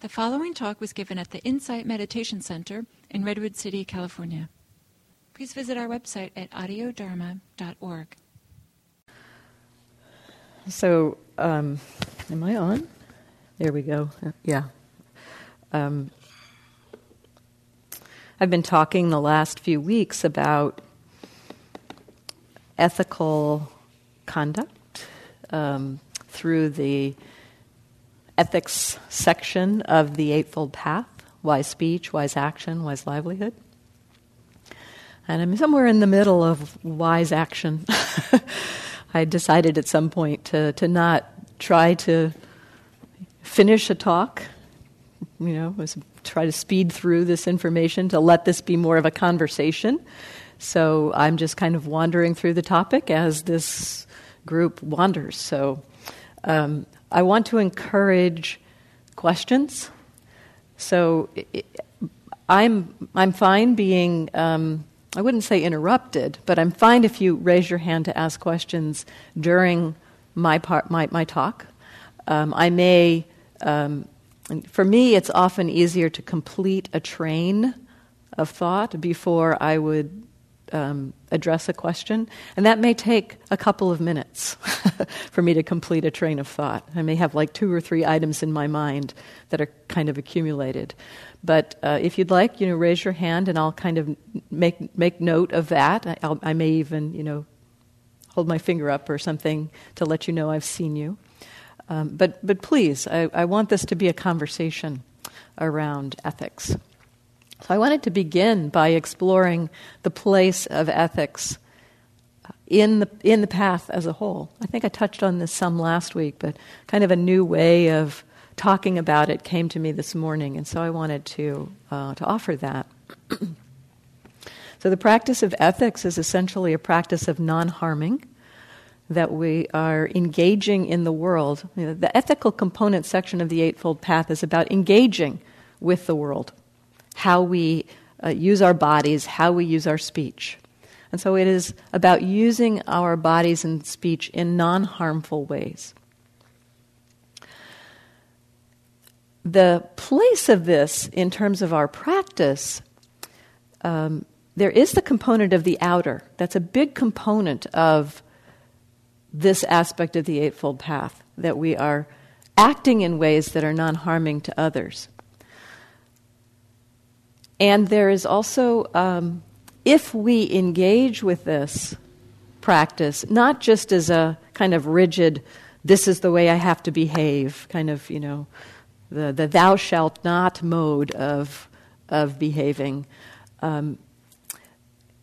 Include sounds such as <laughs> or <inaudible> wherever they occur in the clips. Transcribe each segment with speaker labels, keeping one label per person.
Speaker 1: The following talk was given at the Insight Meditation Center in Redwood City, California. Please visit our website at audiodharma.org.
Speaker 2: So, um, am I on? There we go. Yeah. Um, I've been talking the last few weeks about ethical conduct um, through the ethics section of the Eightfold Path wise speech, wise action, wise livelihood. And I'm somewhere in the middle of wise action. <laughs> I decided at some point to, to not try to finish a talk, you know, was try to speed through this information to let this be more of a conversation. So I'm just kind of wandering through the topic as this group wanders. So um, I want to encourage questions. So I'm, I'm fine being, um, I wouldn't say interrupted, but I'm fine if you raise your hand to ask questions during my, part, my, my talk. Um, I may, um, for me, it's often easier to complete a train of thought before I would um, address a question, and that may take a couple of minutes <laughs> for me to complete a train of thought. I may have like two or three items in my mind that are kind of accumulated. But uh, if you'd like, you know, raise your hand, and I'll kind of make make note of that. I'll, I may even, you know, hold my finger up or something to let you know I've seen you. Um, but but please, I, I want this to be a conversation around ethics. So I wanted to begin by exploring the place of ethics in the, in the path as a whole. I think I touched on this some last week, but kind of a new way of talking about it came to me this morning, and so I wanted to, uh, to offer that. <clears throat> so, the practice of ethics is essentially a practice of non harming, that we are engaging in the world. You know, the ethical component section of the Eightfold Path is about engaging with the world how we uh, use our bodies, how we use our speech. And so it is about using our bodies and speech in non harmful ways. The place of this in terms of our practice, um, there is the component of the outer. That's a big component of this aspect of the Eightfold Path, that we are acting in ways that are non harming to others. And there is also, um, if we engage with this practice, not just as a kind of rigid, this is the way I have to behave, kind of, you know, the, the thou shalt not mode of, of behaving, um,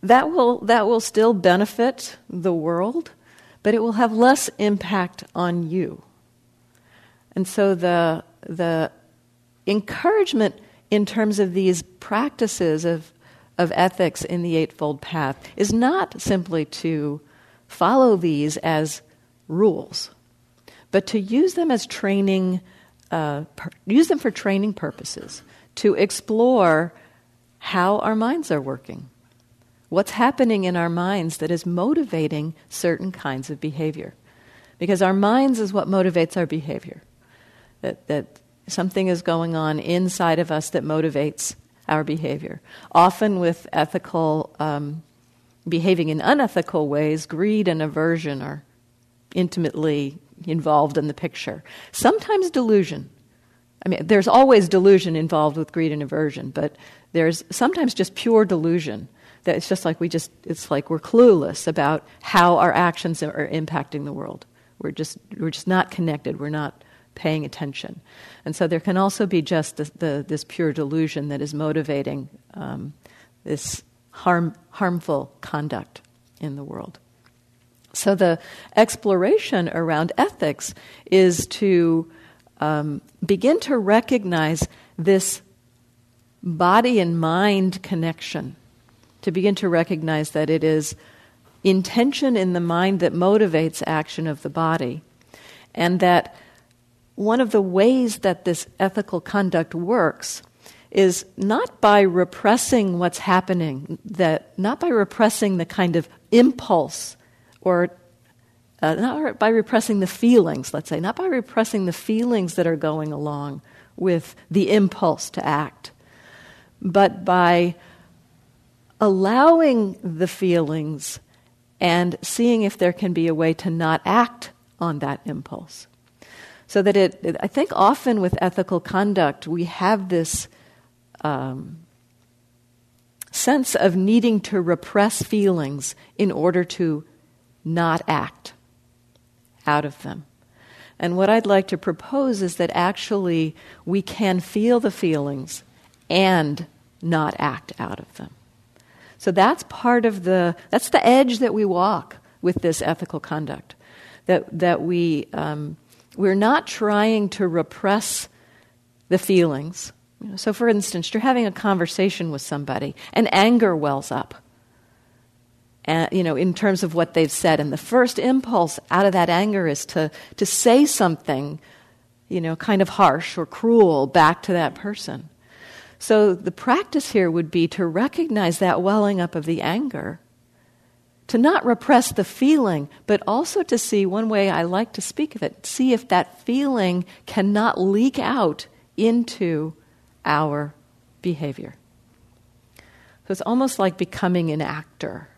Speaker 2: that, will, that will still benefit the world, but it will have less impact on you. And so the, the encouragement in terms of these practices of, of ethics in the Eightfold Path is not simply to follow these as rules, but to use them as training, uh, per, use them for training purposes, to explore how our minds are working. What's happening in our minds that is motivating certain kinds of behavior? Because our minds is what motivates our behavior. That, that Something is going on inside of us that motivates our behavior. Often with ethical, um, behaving in unethical ways, greed and aversion are intimately involved in the picture. Sometimes delusion. I mean, there's always delusion involved with greed and aversion, but there's sometimes just pure delusion. That it's just like we just, it's like we're clueless about how our actions are impacting the world. We're just, we're just not connected. We're not paying attention. And so there can also be just the, the, this pure delusion that is motivating um, this harm, harmful conduct in the world. So the exploration around ethics is to um, begin to recognize this body and mind connection, to begin to recognize that it is intention in the mind that motivates action of the body, and that one of the ways that this ethical conduct works is not by repressing what's happening, that not by repressing the kind of impulse or uh, not by repressing the feelings, let's say, not by repressing the feelings that are going along with the impulse to act, but by allowing the feelings and seeing if there can be a way to not act on that impulse. So that it, I think often with ethical conduct, we have this um, sense of needing to repress feelings in order to not act out of them. And what I'd like to propose is that actually we can feel the feelings and not act out of them. So that's part of the that's the edge that we walk with this ethical conduct. That that we um, we're not trying to repress the feelings. So, for instance, you're having a conversation with somebody, and anger wells up. And, you know, in terms of what they've said, and the first impulse out of that anger is to to say something, you know, kind of harsh or cruel back to that person. So the practice here would be to recognize that welling up of the anger, to not repress the feeling, but also to see one way I like to speak of it, see if that feeling cannot leak out into our behavior. So it's almost like becoming an actor,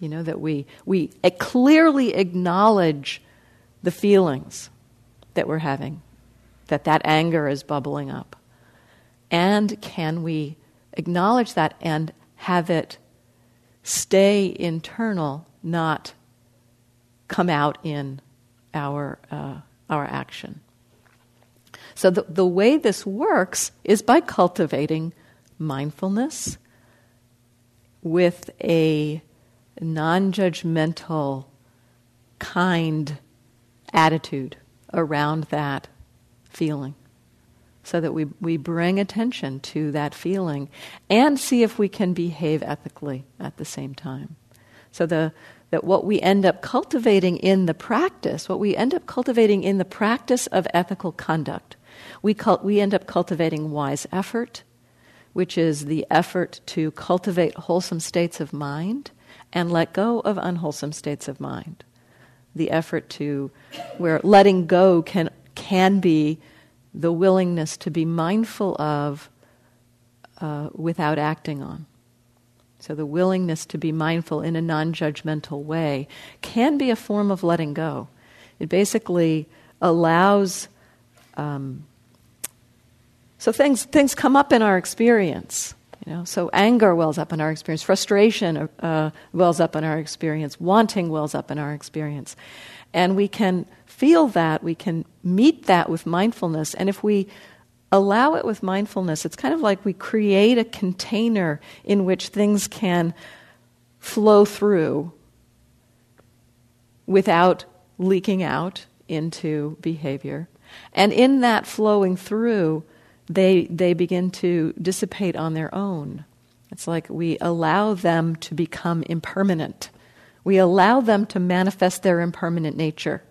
Speaker 2: you know, that we, we clearly acknowledge the feelings that we're having, that that anger is bubbling up. And can we acknowledge that and have it stay internal, not come out in our, uh, our action? So, the, the way this works is by cultivating mindfulness with a non judgmental, kind attitude around that feeling so that we, we bring attention to that feeling and see if we can behave ethically at the same time. So the, that what we end up cultivating in the practice, what we end up cultivating in the practice of ethical conduct, we, cult, we end up cultivating wise effort, which is the effort to cultivate wholesome states of mind and let go of unwholesome states of mind. The effort to, where letting go can, can be the willingness to be mindful of uh, without acting on. So, the willingness to be mindful in a non judgmental way can be a form of letting go. It basically allows. Um, so, things, things come up in our experience. You know, so anger wells up in our experience, frustration uh, wells up in our experience, wanting wells up in our experience. And we can feel that, we can meet that with mindfulness. And if we allow it with mindfulness, it's kind of like we create a container in which things can flow through without leaking out into behavior. And in that flowing through, they, they begin to dissipate on their own. It's like we allow them to become impermanent. We allow them to manifest their impermanent nature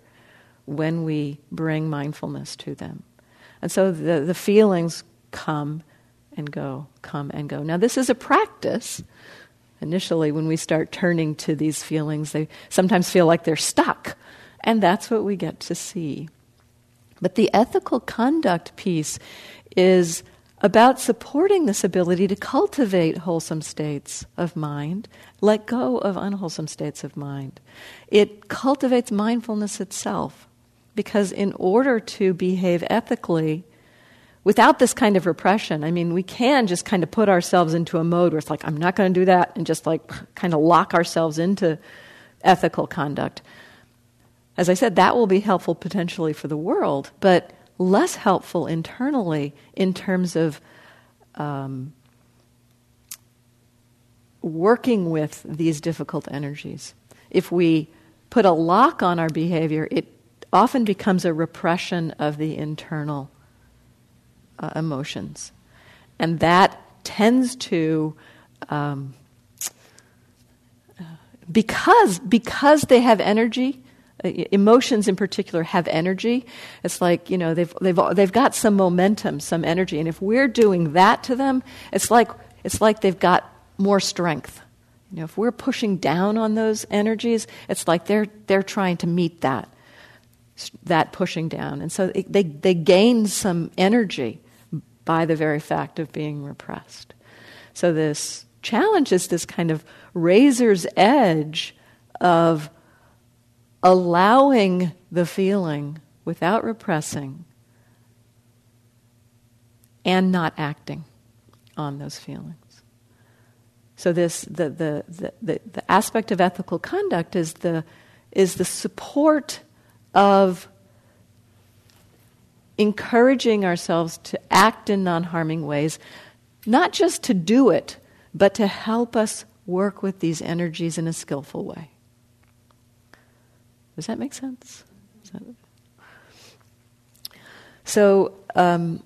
Speaker 2: when we bring mindfulness to them. And so the, the feelings come and go, come and go. Now, this is a practice. Initially, when we start turning to these feelings, they sometimes feel like they're stuck. And that's what we get to see. But the ethical conduct piece is about supporting this ability to cultivate wholesome states of mind, let go of unwholesome states of mind. It cultivates mindfulness itself. Because in order to behave ethically, without this kind of repression, I mean, we can just kind of put ourselves into a mode where it's like, I'm not going to do that, and just like kind of lock ourselves into ethical conduct. As I said, that will be helpful potentially for the world, but less helpful internally in terms of um, working with these difficult energies. If we put a lock on our behavior, it often becomes a repression of the internal uh, emotions. And that tends to, um, because, because they have energy, uh, Uh, emotions in particular have energy. It's like, you know, they've, they've, they've got some momentum, some energy. And if we're doing that to them, it's like, it's like they've got more strength. You know, if we're pushing down on those energies, it's like they're, they're trying to meet that that pushing down. And so it, they, they gain some energy by the very fact of being repressed. So, this challenge is this kind of razor's edge of allowing the feeling without repressing and not acting on those feelings. So this the, the, the, the, the aspect of ethical conduct is the is the support of encouraging ourselves to act in non harming ways, not just to do it, but to help us work with these energies in a skillful way. Does that make sense? That... So, um,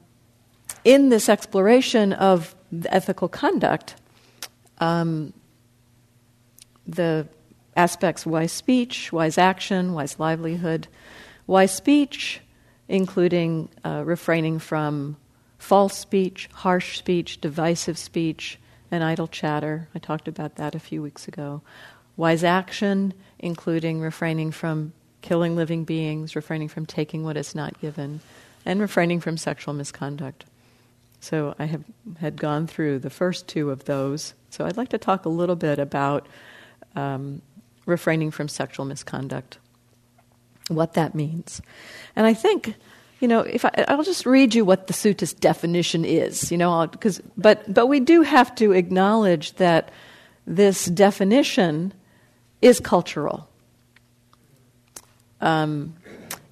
Speaker 2: in this exploration of ethical conduct, um, the aspects wise speech, wise action, wise livelihood, wise speech, including uh, refraining from false speech, harsh speech, divisive speech, and idle chatter. I talked about that a few weeks ago. Wise action, including refraining from killing living beings, refraining from taking what is not given, and refraining from sexual misconduct. So I have had gone through the first two of those. So I'd like to talk a little bit about um, refraining from sexual misconduct, what that means. And I think, you know, if I, will just read you what the sutta's definition is, you know, because but but we do have to acknowledge that this definition is cultural. Um,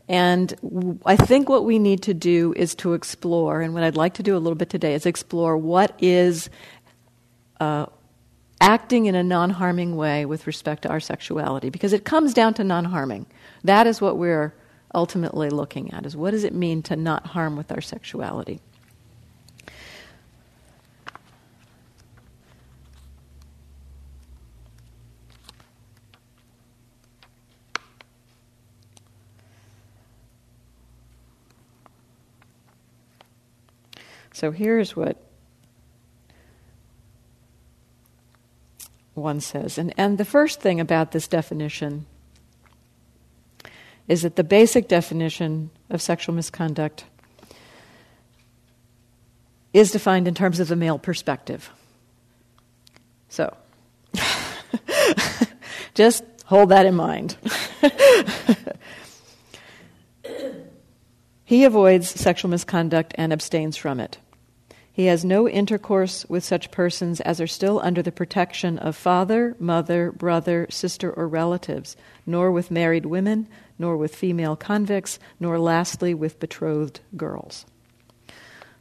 Speaker 2: and I think what we need to do is to explore, and what I'd like to do a little bit today is explore what is uh, acting in a non harming way with respect to our sexuality, because it comes down to non harming. That is what we're ultimately looking at, is what does it mean to not harm with our sexuality? So here's what one says. And, and the first thing about this definition is that the basic definition of sexual misconduct is defined in terms of the male perspective. So, <laughs> just hold that in mind. <laughs> he avoids sexual misconduct and abstains from it. He has no intercourse with such persons as are still under the protection of father, mother, brother, sister, or relatives, nor with married women, nor with female convicts, nor lastly with betrothed girls.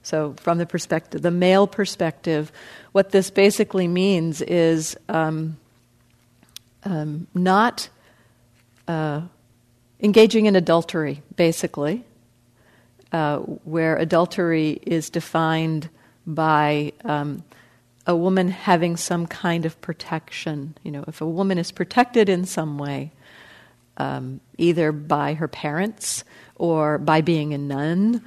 Speaker 2: So, from the perspective, the male perspective, what this basically means is um, um, not uh, engaging in adultery, basically, uh, where adultery is defined by um, a woman having some kind of protection. You know, if a woman is protected in some way, um, either by her parents or by being a nun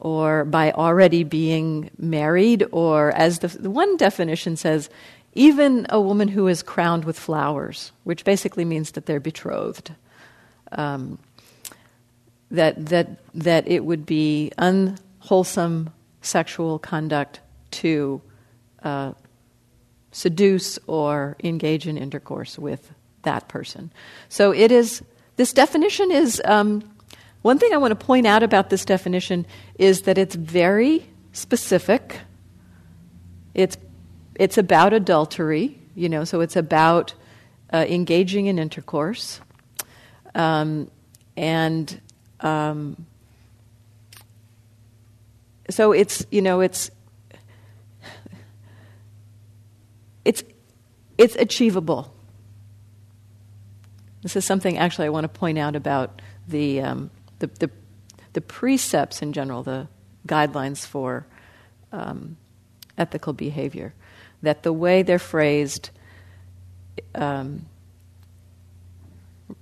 Speaker 2: or by already being married, or as the, the one definition says, even a woman who is crowned with flowers, which basically means that they're betrothed. Um, that, that, that it would be unwholesome sexual conduct to uh, seduce or engage in intercourse with that person. So it is, this definition is, um, one thing I want to point out about this definition is that it's very specific. It's, it's about adultery, you know, so it's about uh, engaging in intercourse. Um, and um, so it's you know it's it's it's achievable. This is something actually I want to point out about the um, the, the, the precepts in general, the guidelines for um, ethical behavior, that the way they're phrased. Um,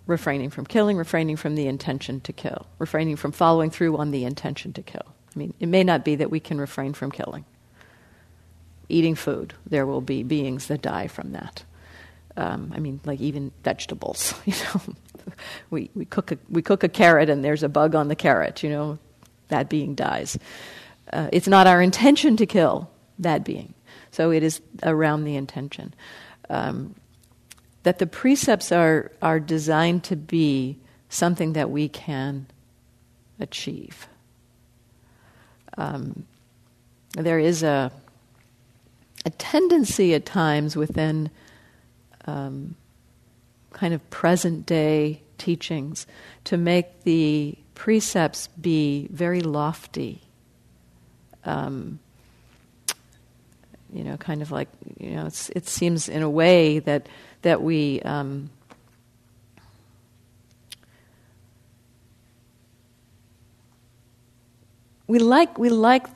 Speaker 2: refraining from killing, refraining from the intention to kill, refraining from following through on the intention to kill. I mean, it may not be that we can refrain from killing. Eating food, there will be beings that die from that. Um, I mean, like even vegetables. <laughs> You know, we we cook a, we cook a carrot and there's a bug on the carrot. You know, that being dies. uh, it's not our intention to kill that being. So it is around the intention. Um, that the precepts are, are designed to be something that we can achieve. Um, there is a, a tendency at times within um, kind of present day teachings to make the precepts be very lofty. Um, you know, kind of like you know, it seems in a way that that we um, we like we like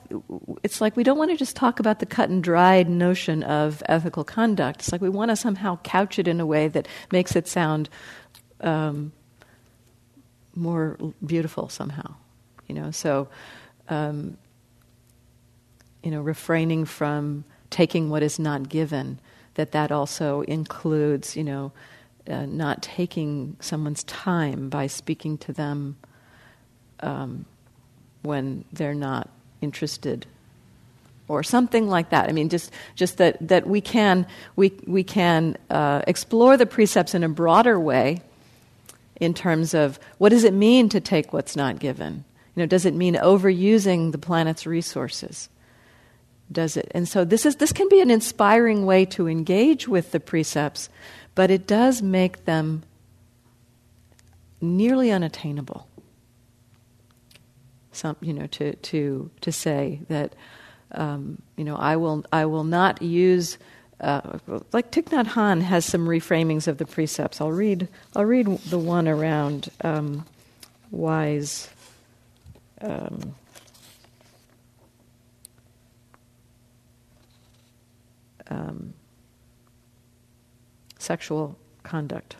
Speaker 2: it's like we don't want to just talk about the cut and dried notion of ethical conduct. It's like we want to somehow couch it in a way that makes it sound um, more beautiful somehow. You know, so um, you know, refraining from taking what is not given. That that also includes you know, uh, not taking someone's time by speaking to them. Um, when they're not interested or something like that. I mean, just, just that, that we can, we, we can uh, explore the precepts in a broader way in terms of what does it mean to take what's not given? You know, does it mean overusing the planet's resources? Does it? And so this, is, this can be an inspiring way to engage with the precepts, but it does make them nearly unattainable some, you know, to, to, to say that, um, you know, I will, I will not use, uh, like Thich Nhat Hanh has some reframings of the precepts. I'll read, I'll read the one around um, wise. Um, um, sexual conduct.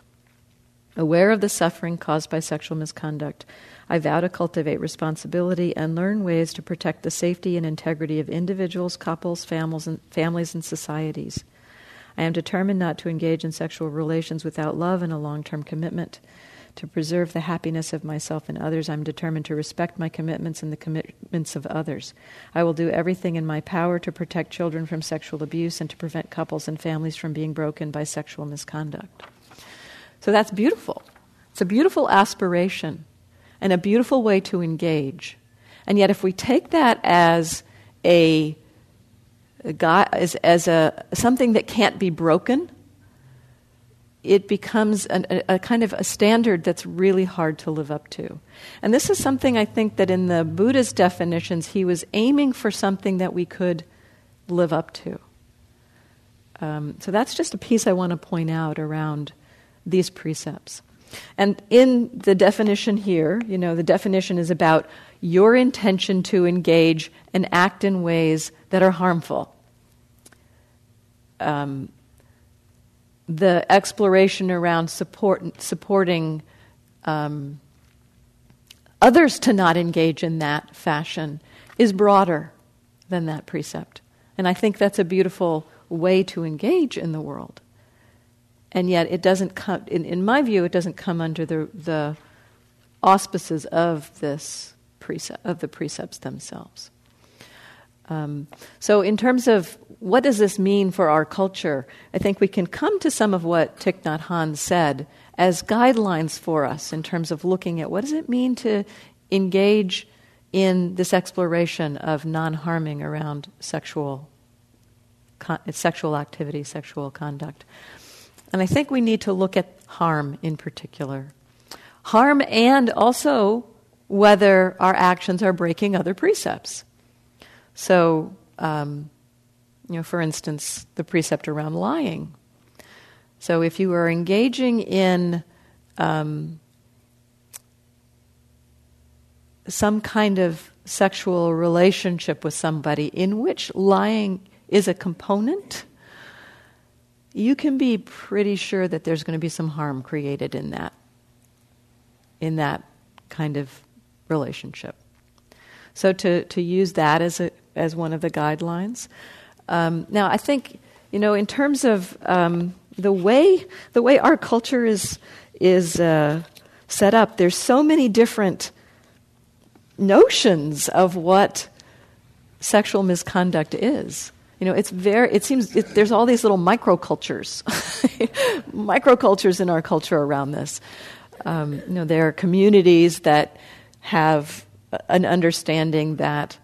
Speaker 2: Aware of the suffering caused by sexual misconduct, I vow to cultivate responsibility and learn ways to protect the safety and integrity of individuals, couples, families, and, families, and societies. I am determined not to engage in sexual relations without love and a long term commitment. To preserve the happiness of myself and others, I'm determined to respect my commitments and the commitments of others. I will do everything in my power to protect children from sexual abuse and to prevent couples and families from being broken by sexual misconduct. So that's beautiful. It's a beautiful aspiration and a beautiful way to engage. And yet, if we take that as a, a as, as a something that can't be broken, it becomes an, a, a, kind of a standard that's really hard to live up to. And this is something I think that in the Buddha's definitions, he was aiming for something that we could live up to. Um, so that's just a piece I want to point out around these precepts. And in the definition here, you know, the definition is about your intention to engage and act in ways that are harmful. Um, the exploration around support, supporting um, others to not engage in that fashion is broader than that precept. And I think that's a beautiful way to engage in the world and yet it doesn't come, in, in my view, it doesn't come under the, the auspices of this precept, of the precepts themselves. Um, so, in terms of what does this mean for our culture, I think we can come to some of what Thich Nhat Hanh said as guidelines for us in terms of looking at what does it mean to engage in this exploration of non-harming around sexual con- sexual activity, sexual conduct. And I think we need to look at harm in particular. Harm and also whether our actions are breaking other precepts. So, um, you know, for instance, the precept around lying. So, if you are engaging in um, some kind of sexual relationship with somebody in which lying is a component, you can be pretty sure that there's going to be some harm created in that in that kind of relationship. So to, to use that as a as one of the guidelines. Um, now I think you know in terms of um, the way the way our culture is is uh, set up, there's so many different notions of what sexual misconduct is. You know, it's very. It seems it, there's all these little microcultures, <laughs> microcultures in our culture around this. Um, you know, there are communities that have an understanding that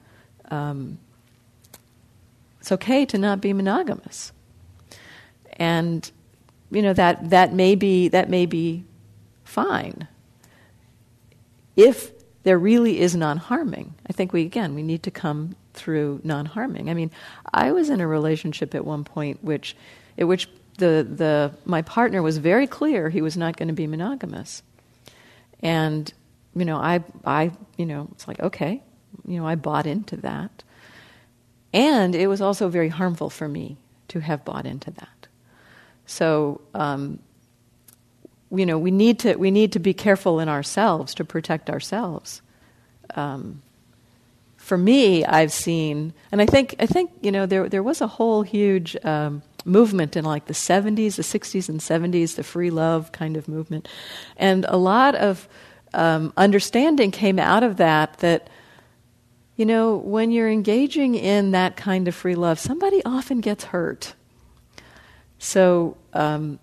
Speaker 2: um, it's okay to not be monogamous, and you know that that may be that may be fine if there really is non-harming. I think we again we need to come through non-harming. I mean, I was in a relationship at one point which, at which the the my partner was very clear he was not going to be monogamous, and you know I I you know it's like okay, you know I bought into that, and it was also very harmful for me to have bought into that. So. Um, you know, we need to we need to be careful in ourselves to protect ourselves. Um, for me, I've seen, and I think I think you know there there was a whole huge um, movement in like the '70s, the '60s, and '70s, the free love kind of movement, and a lot of um, understanding came out of that. That you know, when you're engaging in that kind of free love, somebody often gets hurt. So um,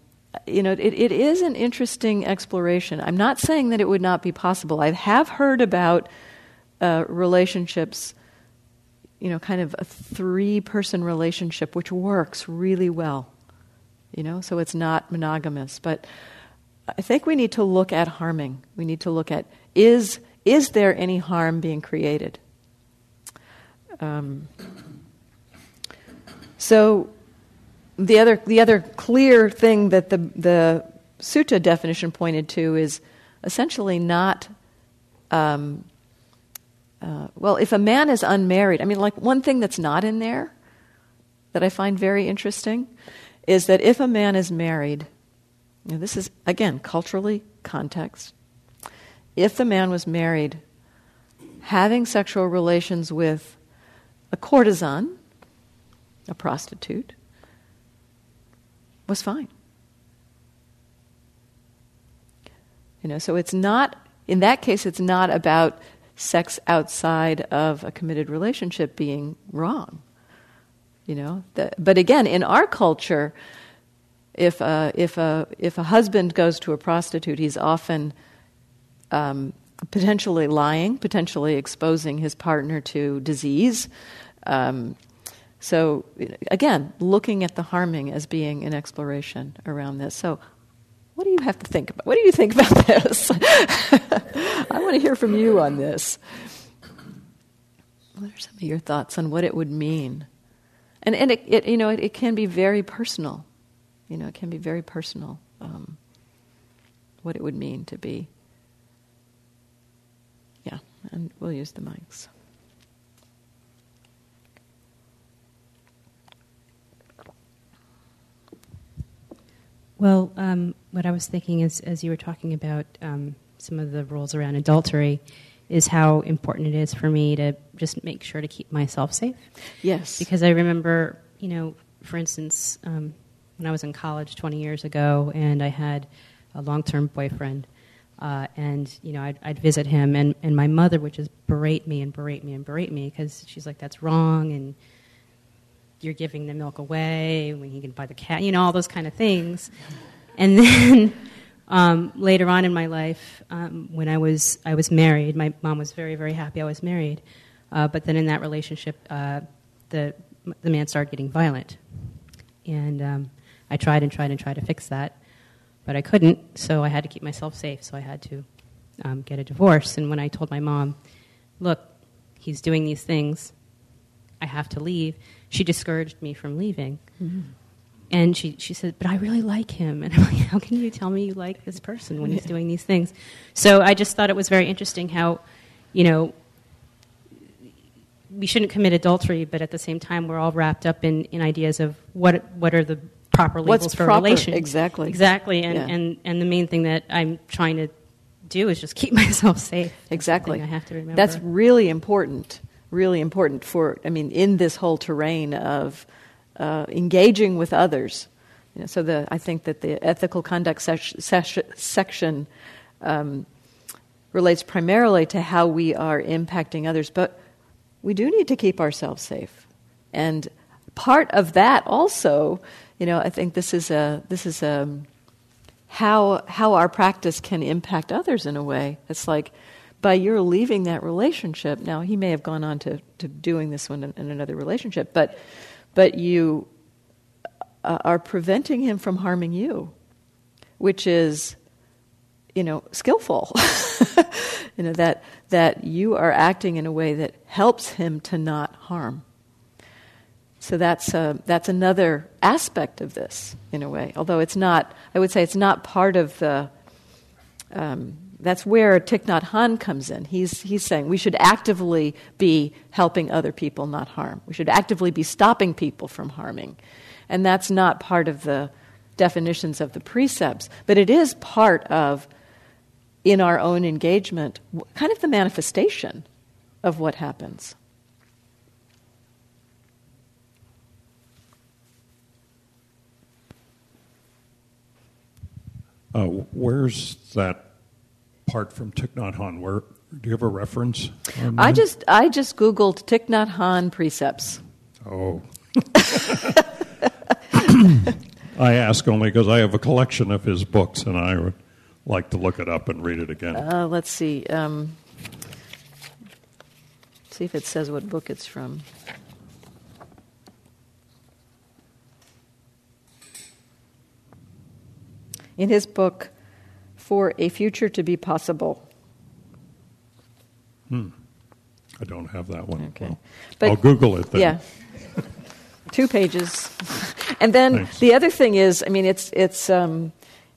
Speaker 2: you know, it, it is an interesting exploration. I'm not saying that it would not be possible. I have heard about uh, relationships, you know, kind of a three person relationship, which works really well, you know, so it's not monogamous. But I think we need to look at harming. We need to look at is, is there any harm being created? Um, so the other, the other clear thing that the, the sutta definition pointed to is essentially not um, uh, well, if a man is unmarried, I mean, like one thing that's not in there that I find very interesting is that if a man is married, know, this is, again, culturally context. If the man was married, having sexual relations with a courtesan, a prostitute, was fine. You know, so it's not, in that case, it's not about sex outside of a committed relationship being wrong. You know, but again, in our culture, if a, if a if a husband goes to a prostitute, he's often um, potentially lying, potentially exposing his partner to disease. Um, so again, looking at the harming as being an exploration around this. So what do you have to think about? What do you think about <laughs> this? I want to hear from you on this. What are some of your thoughts on what it would mean? And, and it, it you know, it, it, can be very personal. You know, it can be very personal um, what it would mean to be. Yeah, and we'll use the mics.
Speaker 3: Well, um, what I was thinking is, as you were talking about um, some of the rules around adultery, is how important it is for me to just make sure to keep myself safe.
Speaker 2: Yes.
Speaker 3: Because I remember, you know, for instance, um, when I was in college 20 years ago and I had a long term boyfriend, uh, and, you know, I'd, I'd, visit him, and, and my mother would just berate me and berate me and berate me because she's like, that's wrong, and you're giving the milk away when you can buy the cat, you know, all those kind of things. And <laughs> then um, later on in my life, um, when I was I was married, my mom was very very happy I was married. Uh, but then in that relationship, uh, the the man started getting violent, and um, I tried and tried and tried to fix that, but I couldn't. So I had to keep myself safe. So I had to um, get a divorce. And when I told my mom, "Look, he's doing these things," I have to leave she discouraged me from leaving. Mm-hmm. And she, she said, But I really like him. And I'm like, How can you tell me you like this person when he's doing these things? So I just thought it was very interesting how, you know, we shouldn't commit adultery, but at the same time, we're all wrapped up in, in ideas of what, what are the proper labels
Speaker 2: What's
Speaker 3: for
Speaker 2: proper?
Speaker 3: relation.
Speaker 2: Exactly.
Speaker 3: Exactly. And,
Speaker 2: yeah.
Speaker 3: and, and the main thing that I'm trying to do is just keep <laughs> myself safe.
Speaker 2: Exactly.
Speaker 3: I have to remember.
Speaker 2: That's really important really important for, I mean, in this whole terrain of uh, engaging with others. You know, so the, I think that the ethical conduct section um, relates primarily to how we are impacting others, but we do need to keep ourselves safe. And part of that also, you know, I think this is a this is a how how our practice can impact others in a way. It's like by your leaving that relationship. Now he may have gone on to, to doing this one in, in another relationship, but but you uh, are preventing him from harming you, which is you know skillful. <laughs> you know that that you are acting in a way that helps him to not harm. So that's uh, that's another aspect of this in a way. Although it's not, I would say it's not part of the. Um, that's where Thich Nhat Hanh comes in. He's he's saying we should actively be helping other people not harm. We should actively be stopping people from harming, and that's not part of the definitions of the precepts, but it is part of in our own engagement, kind of the manifestation of what happens.
Speaker 4: Uh, where's that part from Thich Nhat Hanh? Where do you have a reference?
Speaker 2: I just I just googled Thich Nhat Hanh precepts.
Speaker 4: Oh. <laughs> I ask only because I have a collection of his books, and I would like to look it up and read it again.
Speaker 2: Uh, let's see. Um, see if it says what book it's from. In his book, For a Future to Be Possible.
Speaker 4: Hmm. I don't have that one.
Speaker 2: Okay.
Speaker 4: Well,
Speaker 2: But-
Speaker 4: I'll Google it then.
Speaker 2: Yeah. <laughs> Two pages. <laughs> And then
Speaker 4: Thanks.
Speaker 2: the other thing is, I mean, it's, it's, um,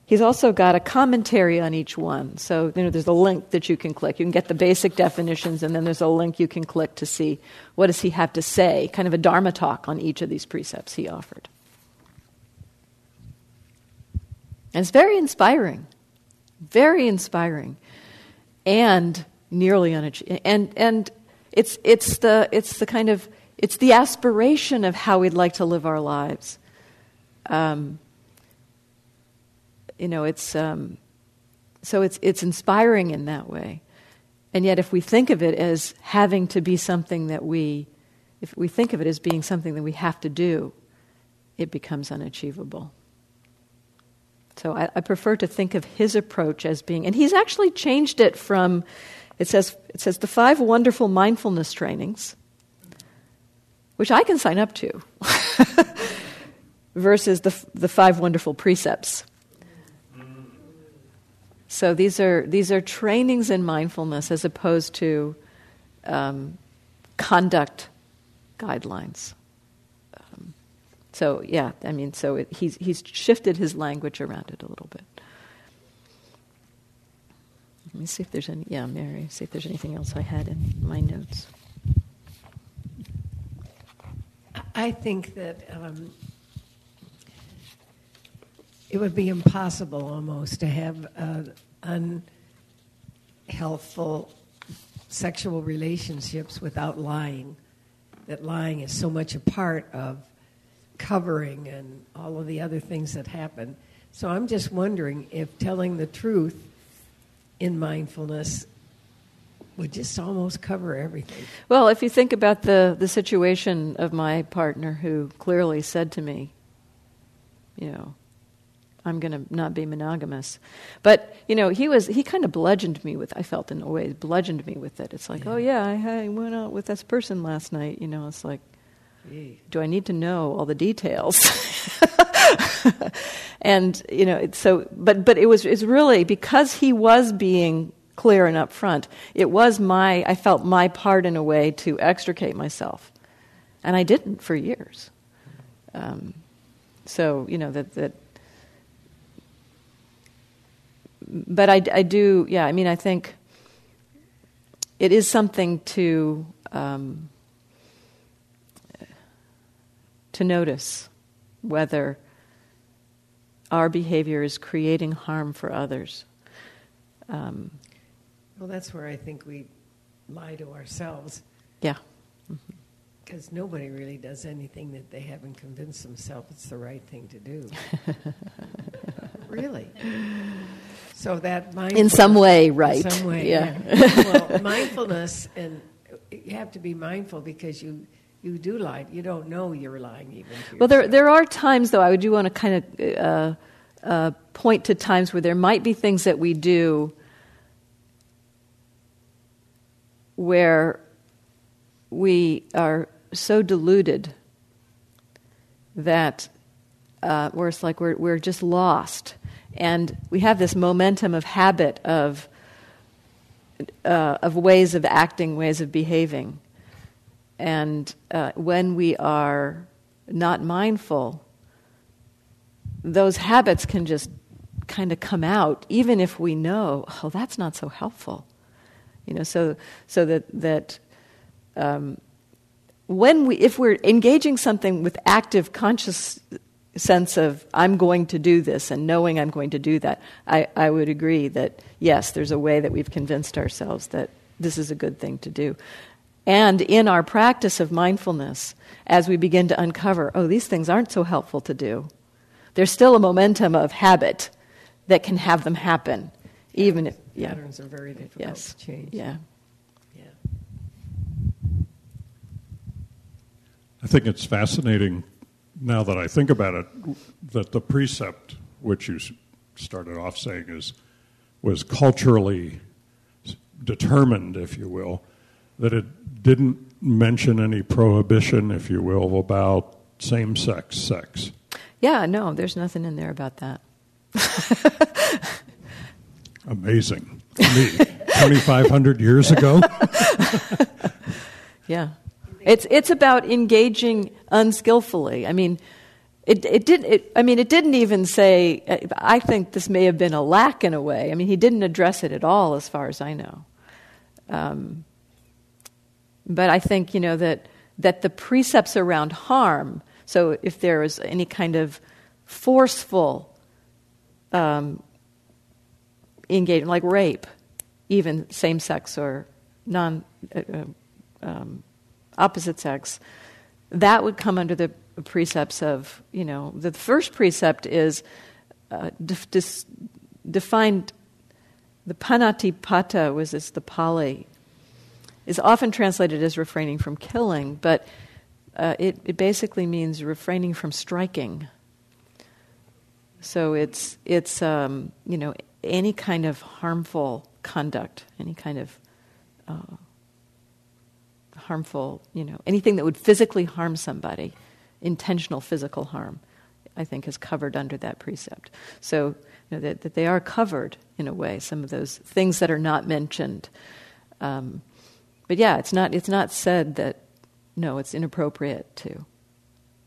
Speaker 2: he's also got a commentary on each one. So, you know, there's a link that you can click. You can get the basic definitions, and then there's a link you can click to see what does he have to say, kind of a Dharma talk on each of these precepts he offered. And it's very inspiring. Very inspiring. And nearly unachievable. And, and it's, it's, the, it's the kind of, it's the aspiration of how we'd like to live our lives. Um, you know, it's, um, so it's, it's inspiring in that way. And yet, if we think of it as having to be something that we, if we think of it as being something that we have to do, it becomes unachievable. So I, I prefer to think of his approach as being, and he's actually changed it from, it says, it says the five wonderful mindfulness trainings, which I can sign up to, <laughs> versus the, the five wonderful precepts. So these are, these are trainings in mindfulness as opposed to um, conduct guidelines. So yeah, I mean, so it, he's he's shifted his language around it a little bit. Let me see if there's any. Yeah, Mary. See if there's anything else I had in my notes.
Speaker 5: I think that um, it would be impossible almost to have uh, unhealthful sexual relationships without lying. That lying is so much a part of covering and all of the other things that happen. So I'm just wondering if telling the truth in mindfulness would just almost cover everything.
Speaker 2: Well, if you think about the the situation of my partner who clearly said to me, you know, I'm going to not be monogamous. But, you know, he was he kind of bludgeoned me with I felt in a way bludgeoned me with it. It's like, "Oh yeah, I, I went out with this person last night." You know, it's like. Do I need to know all the details? <laughs> and you know, so but but it was it's really because he was being clear and upfront. It was my I felt my part in a way to extricate myself, and I didn't for years. Um, so you know that that. But I, I do, yeah. I mean, I think it is something to. Um, to notice whether our behavior is creating harm for others. Um,
Speaker 5: Well, that's where I think we lie to ourselves
Speaker 2: yeah,
Speaker 5: because nobody really does anything that they haven't convinced themselves it's the right thing to do. <laughs> really. So that mindfulness,
Speaker 2: in some way, right?
Speaker 5: In some way,
Speaker 2: yeah.
Speaker 5: yeah. well, mindfulness and you have to be mindful because you you do lie. You don't know you're lying even.
Speaker 2: Well, there there are times though. I do want to kind of uh, uh, point to times where there might be things that we do where we are so deluded that uh, where it's like we're we're just lost, and we have this momentum of habit of uh, of ways of acting, ways of behaving. And uh, when we are not mindful, those habits can just kind of come out, even if we know, oh, that's not so helpful. You know, so so that that um, when we, if we're engaging something with active, conscious sense of I'm going to do this and knowing I'm going to do that, I, I would agree that yes, there's a way that we've convinced ourselves that this is a good thing to do. And in our practice of mindfulness, as we begin to uncover, oh, these things aren't so helpful to do, there's still a momentum of habit that can have them happen, even if, yeah.
Speaker 5: patterns are very difficult
Speaker 2: Yes.
Speaker 5: to change.
Speaker 2: Yeah.
Speaker 5: Yeah.
Speaker 4: I think it's fascinating now that I think about it that the precept, which you started off saying, is was culturally determined, if you will, that it didn't mention any prohibition, if you will, about same-sex sex.
Speaker 2: Yeah, no, there's nothing in there about that. <laughs>
Speaker 4: Amazing me. 2,500 years ago. <laughs>
Speaker 2: Yeah. It's, it's about engaging unskillfully. I mean, it, it did it, I mean, it didn't even say, I think this may have been a lack in a way. I mean, he didn't address it at all, as far as I know. Um, but I think, you know, that, that the precepts around harm, so if there is any kind of forceful um, engagement, like rape, even same sex or non uh, uh, um, opposite sex, that would come under the precepts of, you know, the first precept is uh, def- dis- defined, the panatipata was this, the Pali, is often translated as refraining from killing, but uh, it, it basically means refraining from striking. So it's, it's um, you know, any kind of harmful conduct, any kind of uh, harmful, you know, anything that would physically harm somebody, intentional physical harm, I think is covered under that precept. So you know, that, that they are covered in a way, some of those things that are not mentioned. Um, but yeah, it's not, it's not said that, no, it's inappropriate to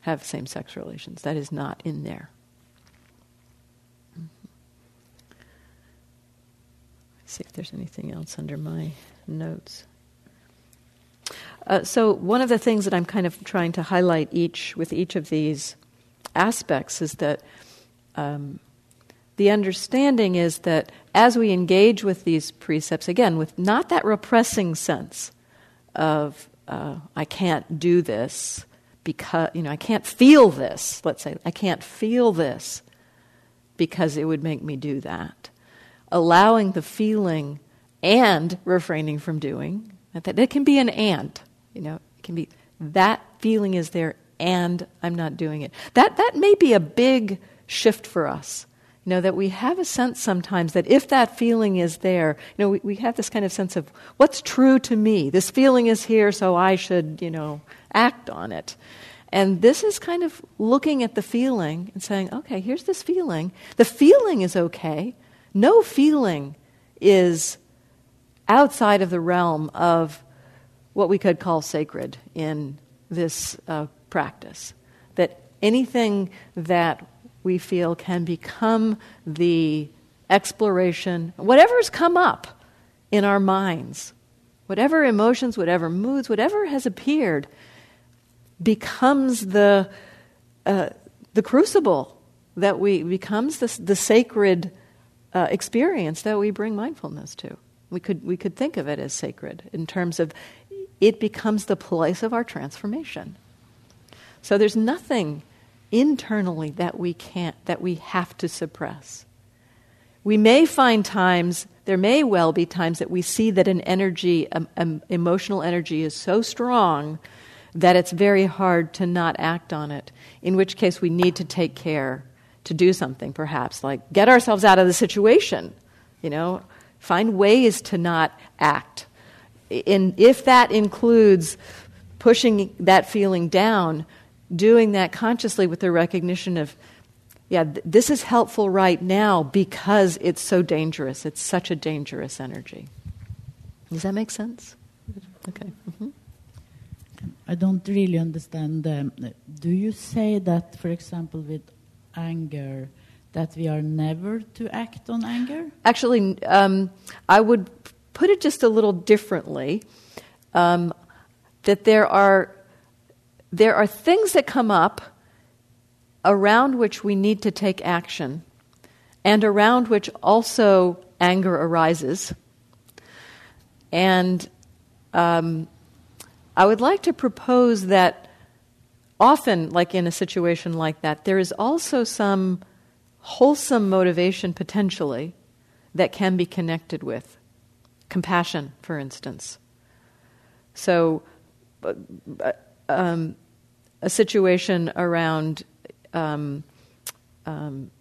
Speaker 2: have same sex relations. That is not in there. see if there's anything else under my notes. Uh, so one of the things that I'm kind of trying to highlight each with each of these aspects is that um, the understanding is that as we engage with these precepts, again, with not that repressing sense of uh, I can't do this because you know I can't feel this. Let's say I can't feel this because it would make me do that allowing the feeling and refraining from doing. That, that can be an and, you know, it can be that feeling is there and I'm not doing it. That, that may be a big shift for us. You know, that we have a sense sometimes that if that feeling is there, you know, we, we have this kind of sense of what's true to me. This feeling is here, so I should, you know, act on it. And this is kind of looking at the feeling and saying, okay, here's this feeling. The feeling is okay. No feeling is outside of the realm of what we could call sacred in this uh, practice. That anything that we feel can become the exploration, whatever's come up in our minds, whatever emotions, whatever moods, whatever has appeared, becomes the, uh, the crucible that we becomes the, the sacred uh, experience that we bring mindfulness to. We could, we could think of it as sacred in terms of it becomes the place of our transformation. So there's nothing internally that we can't, that we have to suppress. We may find times there may well be times that we see that an energy, um, um, emotional energy, is so strong that it's very hard to not act on it. In which case, we need to take care to do something, perhaps, like get ourselves out of the situation. You know, find ways to not act. In, if that includes pushing that feeling down, doing that consciously with the recognition of, yeah, th- this is helpful right now because it's so dangerous. It's such a dangerous energy. Does that make sense? Okay. Mm-hmm.
Speaker 6: I don't really understand. Um, do you say that, for example, with anger, that we are never to act on anger?
Speaker 2: Actually, um, I would put it just a little differently. Um, that there are there are things that come up around which we need to take action, and around which also anger arises. And um, I would like to propose that often, like in a situation like that, there is also some wholesome motivation potentially that can be connected with. Compassion, for instance. So, uh, um, a situation around um, um,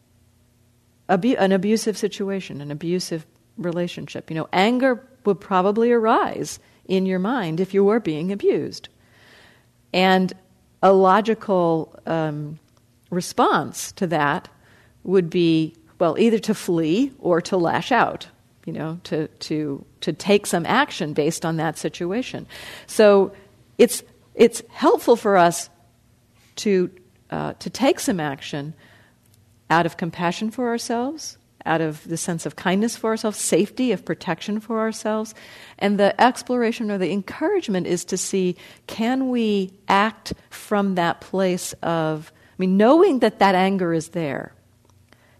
Speaker 2: abu- an abusive situation, an abusive relationship. You know, anger would probably arise in your mind if you were being abused. And a logical um, response to that would be, well, either to flee or to lash out, you know, to, to, to take some action based on that situation. So it's, it's helpful for us to, uh, to take some action out of compassion for ourselves out of the sense of kindness for ourselves, safety, of protection for ourselves. And the exploration or the encouragement is to see can we act from that place of, I mean, knowing that that anger is there.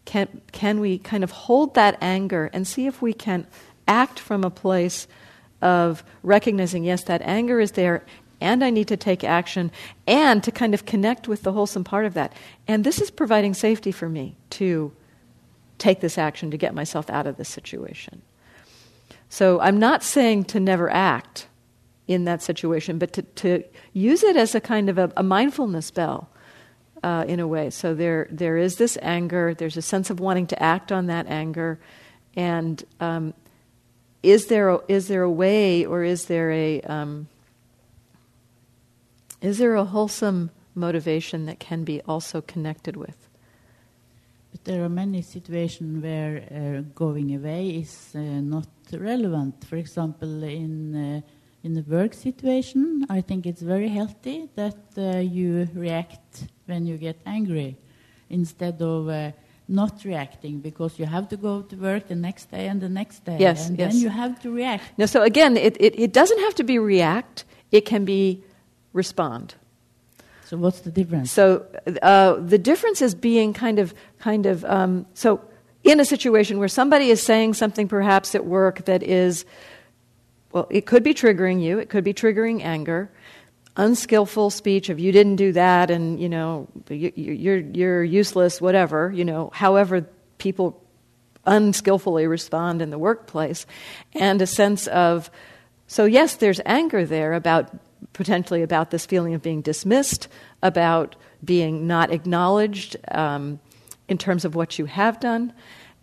Speaker 2: Can, can we kind of hold that anger and see if we can act from a place of recognizing, yes, that anger is there, and I need to take action, and to kind of connect with the wholesome part of that. And this is providing safety for me to take this action to get myself out of this situation. So I'm not saying to never act in that situation, but to, to use it as a kind of a, a mindfulness bell uh, in a way. So there, there is this anger, there's a sense of wanting to act on that anger, and um, is, there a, is there a way or is there a, um, is there a wholesome motivation that can be also connected with?
Speaker 6: But there are many situations where uh, going away is uh, not relevant. For example, in uh, in a work situation, I think it's very healthy that uh, you react when you get angry, instead of uh, not reacting because you have to go to work the next day and the next day,
Speaker 2: yes,
Speaker 6: and
Speaker 2: yes.
Speaker 6: then you have to react.
Speaker 2: No, so again, it, it, it doesn't have to be react; it can be respond.
Speaker 6: So what's the difference?
Speaker 2: So uh, the difference is being kind of, kind of. Um, so in a situation where somebody is saying something, perhaps at work, that is, well, it could be triggering you. It could be triggering anger, unskillful speech of "you didn't do that" and you know you, you're you're useless, whatever. You know, however people unskillfully respond in the workplace, and a sense of. So yes, there's anger there about potentially about this feeling of being dismissed, about being not acknowledged um, in terms of what you have done.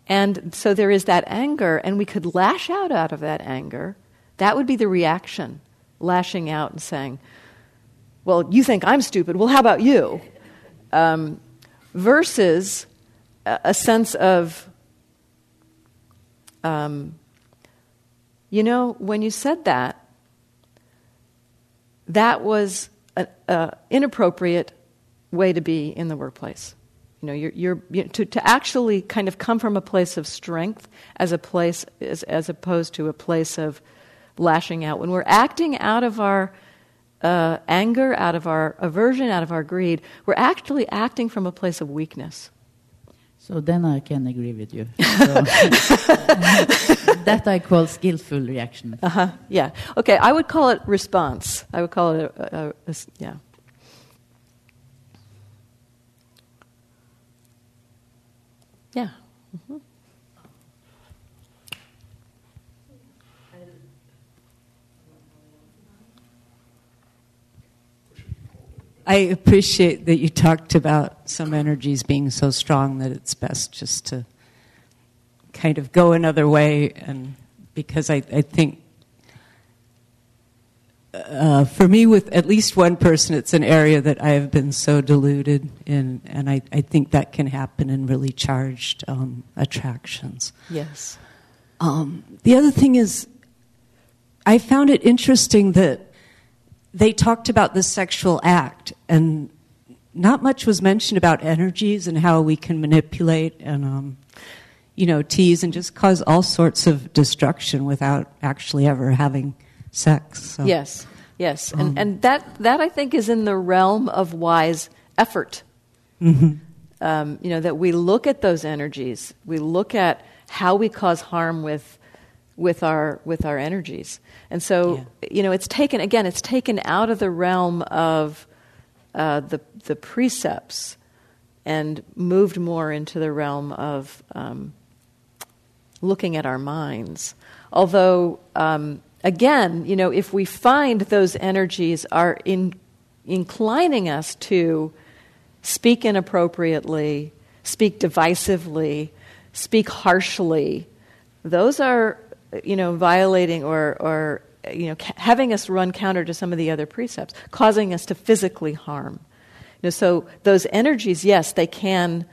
Speaker 2: And so there is that anger, and we could lash out out of that anger. That would be the reaction, lashing out and saying, Well, you think I'm stupid. Well, how about you? Um, versus a, a, sense of, um, you know, when you said that, that was an inappropriate way to be in the workplace. You know, you're, you're you know, to, to actually kind of come from a place of strength as a place as, as opposed to a place of lashing out. When we're acting out of our uh, anger, out of our aversion, out of our greed, we're actually acting from a place of weakness.
Speaker 6: So then I can agree with you. <laughs> So, <laughs> that I call skillful reaction.
Speaker 2: Uh huh. Yeah. Okay. I would call it response. I would call it a, a, a, yeah. Yeah. Mm-hmm.
Speaker 7: I appreciate that you talked about some energies being so strong that it's best just to kind of go another way, and because I, I think uh, for me, with at least one person, it's an area that I have been so deluded in, and I, I think that can happen in really charged um, attractions.
Speaker 2: Yes.
Speaker 7: Um, the other thing is, I found it interesting that they talked about the sexual act, and not much was mentioned about energies and how we can manipulate and, um, you know, tease and just cause all sorts of destruction without actually ever having sex. So.
Speaker 2: Yes, yes, and um, and that that I think is in the realm of wise effort. Mm-hmm. Um, you know that we look at those energies, we look at how we cause harm with with our with our energies, and so yeah. you know it's taken again. It's taken out of the realm of uh, the the precepts and moved more into the realm of um, looking at our minds. Although um, again, you know, if we find those energies are in, inclining us to speak inappropriately, speak divisively, speak harshly, those are, you know, violating or, or you know, ca- having us run counter to some of the other precepts, causing us to physically harm. You know, so those energies, yes, they can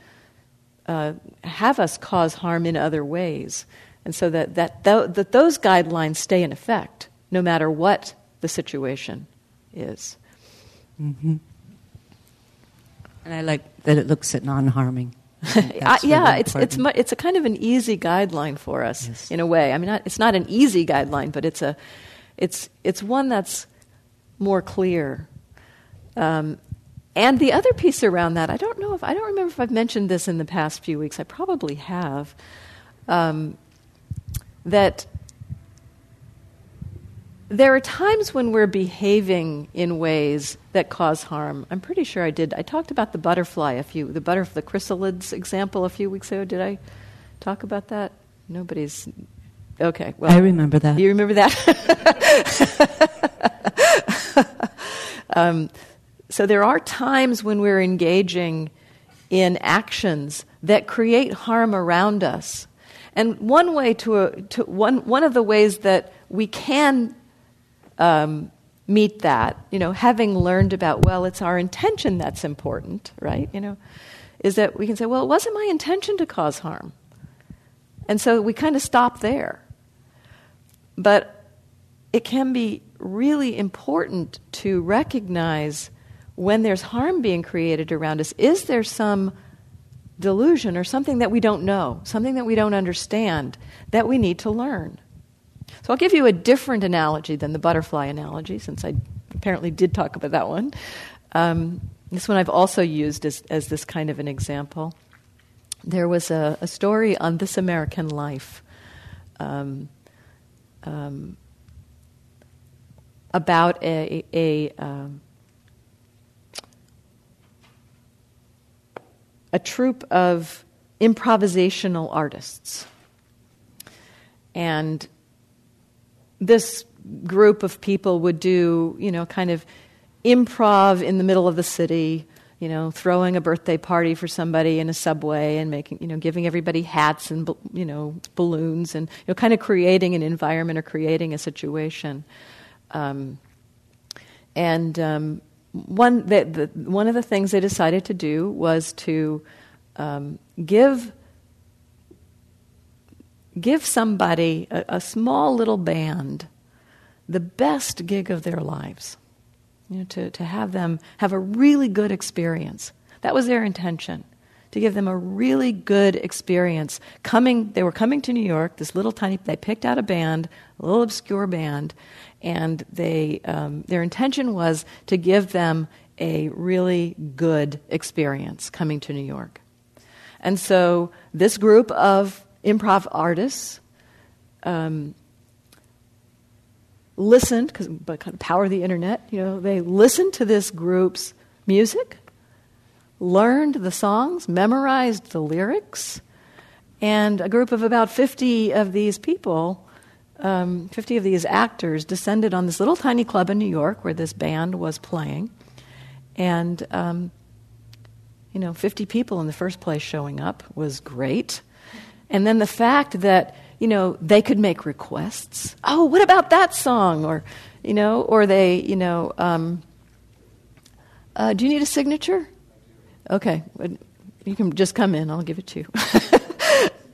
Speaker 2: uh, have us cause harm in other ways. And so that, that, th- that those guidelines stay in effect no matter what the situation is.
Speaker 7: Mm-hmm. And I like that it looks at non harming. <laughs>
Speaker 2: yeah, really it's it's mu- it's a kind of an easy guideline for us yes. in a way. I mean, not, it's not an easy guideline, but it's a it's it's one that's more clear. Um, and the other piece around that, I don't know if I don't remember if I've mentioned this in the past few weeks. I probably have. Um, that there are times when we're behaving in ways that cause harm. I'm pretty sure I did. I talked about the butterfly a few, the butter, the chrysalids example a few weeks ago. Did I talk about that? Nobody's. Okay.
Speaker 7: Well, I remember that.
Speaker 2: You remember that? <laughs> um, so there are times when we're engaging in actions that create harm around us and one way to, uh, to one, one of the ways that we can um, meet that, you know, having learned about, well, it's our intention that's important, right? You know, is that we can say, well, it wasn't my intention to cause harm. And so we kind of stop there. But it can be really important to recognize when there's harm being created around us. Is there some delusion or something that we don't know, something that we don't understand, that we need to learn. So I'll give you a different analogy than the butterfly analogy, since I apparently did talk about that one. Um, this one I've also used as, as this kind of an example. There was a, a story on This American Life um, um, about a, a, a a troupe of improvisational artists. And this group of people would do, you know, kind of improv in the middle of the city, you know, throwing a birthday party for somebody in a subway and making, you know, giving everybody hats and, you know, balloons and, you know, kind of creating an environment or creating a situation. Um, and um, one, the, the, one of the things they decided to do was to um, give give somebody a, a, small little band the best gig of their lives. You know, to, to have them have a really good experience. That was their intention. To give them a really good experience. Coming, they were coming to New York. This little tiny, they picked out a band, a little obscure band, and they, um, their intention was to give them a really good experience coming to New York. And so this group of improv artists um, listened, because by kind of power of the internet, you know, they listened to this group's music, learned the songs, memorized the lyrics, and a group of about 50 of these people um, 50 of these actors descended on this little tiny club in New York where this band was playing. And, um, you know, 50 people in the first place showing up was great. And then the fact that, you know, they could make requests. Oh, what about that song? Or, you know, or they, you know, um, uh, do you need a signature? Okay, you can just come in, I'll give it to you.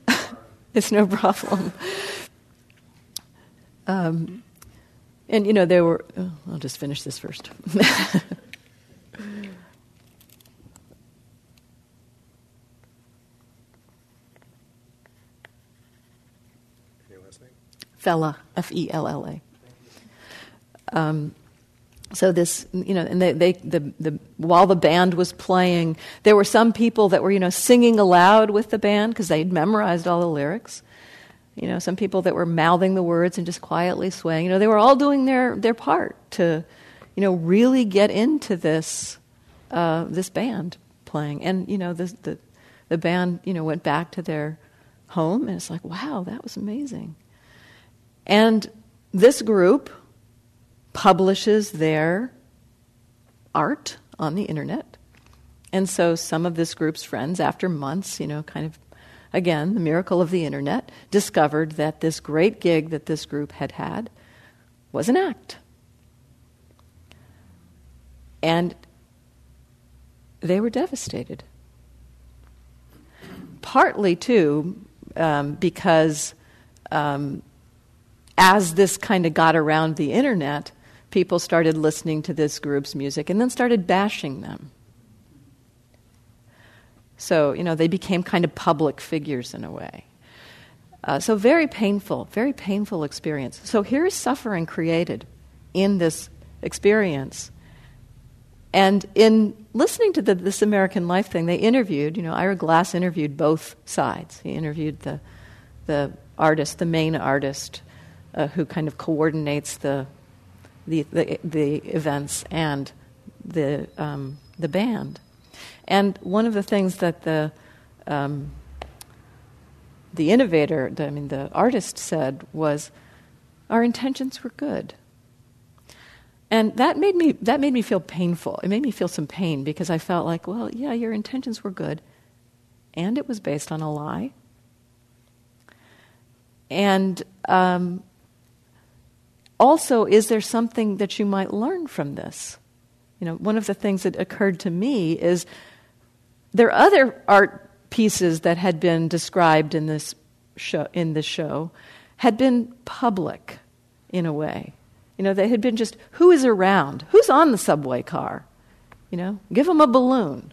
Speaker 2: <laughs> it's no problem. Um, and, you know, there were, oh, I'll just finish this first. Fella, F E L L A. Um, so this, you know, and they, they the, the, while the band was playing, there were some people that were, you know, singing aloud with the band because they'd memorized all the lyrics. You know, some people that were mouthing the words and just quietly swaying. You know, they were all doing their, their part to, you know, really get into this, uh, this band playing. And, you know, the, the, the band, you know, went back to their home and it's like, wow, that was amazing. And this group publishes their art on the internet. And so some of this group's friends, after months, you know, kind of, again, the miracle of the internet, discovered that this great gig that this group had had was an act. And they were devastated. Partly, too, um, because um, as this kind of got around the internet, people started listening to this group's music and then started bashing them. So, you know, they became kind of public figures in a way. Uh, so, very painful, very painful experience. So, here is suffering created in this experience. And in listening to the This American Life thing, they interviewed, you know, Ira Glass interviewed both sides. He interviewed the, the artist, the main artist, uh, who kind of coordinates the, the, the, the events and the, um, the band. And one of the things that the, um, the innovator, I mean, the artist said was, our intentions were good. And that made me that made me feel painful. It made me feel some pain because I felt like, well, yeah, your intentions were good, and it was based on a lie. And um, also, is there something that you might learn from this? You know, one of the things that occurred to me is there are other art pieces that had been described in this show, in this show had been public in a way. You know, they had been just who is around, who's on the subway car. You know, give them a balloon.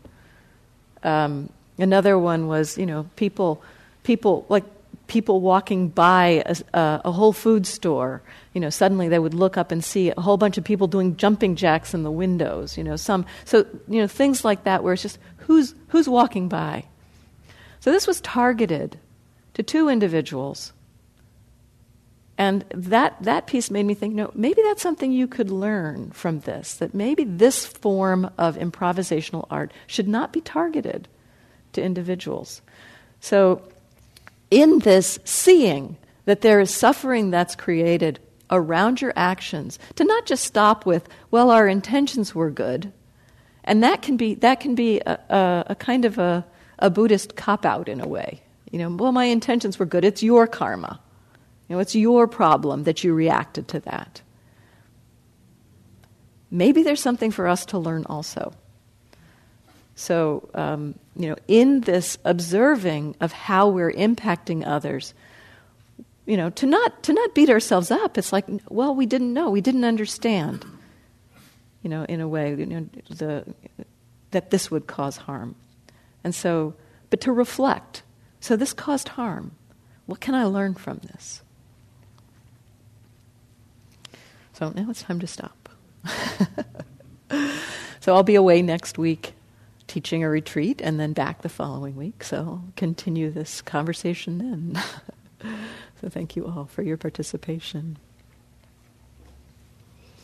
Speaker 2: Um, another one was, you know, people, people like people walking by a, a, Whole Food store, you know, suddenly they would look up and see a whole bunch of people doing jumping jacks in the windows, you know, some, so, you know, things like that where it's just who's, who's walking by. So this was targeted to two individuals. And that, that piece made me think, no, maybe that's something you could learn from this, that maybe this form of improvisational art should not be targeted to individuals. So in this seeing that there is suffering that's created around your actions, to not just stop with, well, our intentions were good. And that can be, that can be a, a, a kind of a, a Buddhist cop out in a way. You know, well, my intentions were good. It's your karma. You know, it's your problem that you reacted to that. Maybe there's something for us to learn also. So, um, you know, in this observing of how we're impacting others, you know, to not to not beat ourselves up. It's like, well, we didn't know, we didn't understand. You know, in a way, you know, the, that this would cause harm, and so, but to reflect. So this caused harm. What can I learn from this? So now it's time to stop. <laughs> so I'll be away next week teaching a retreat and then back the following week. So continue this conversation then. <laughs> so thank you all for your participation.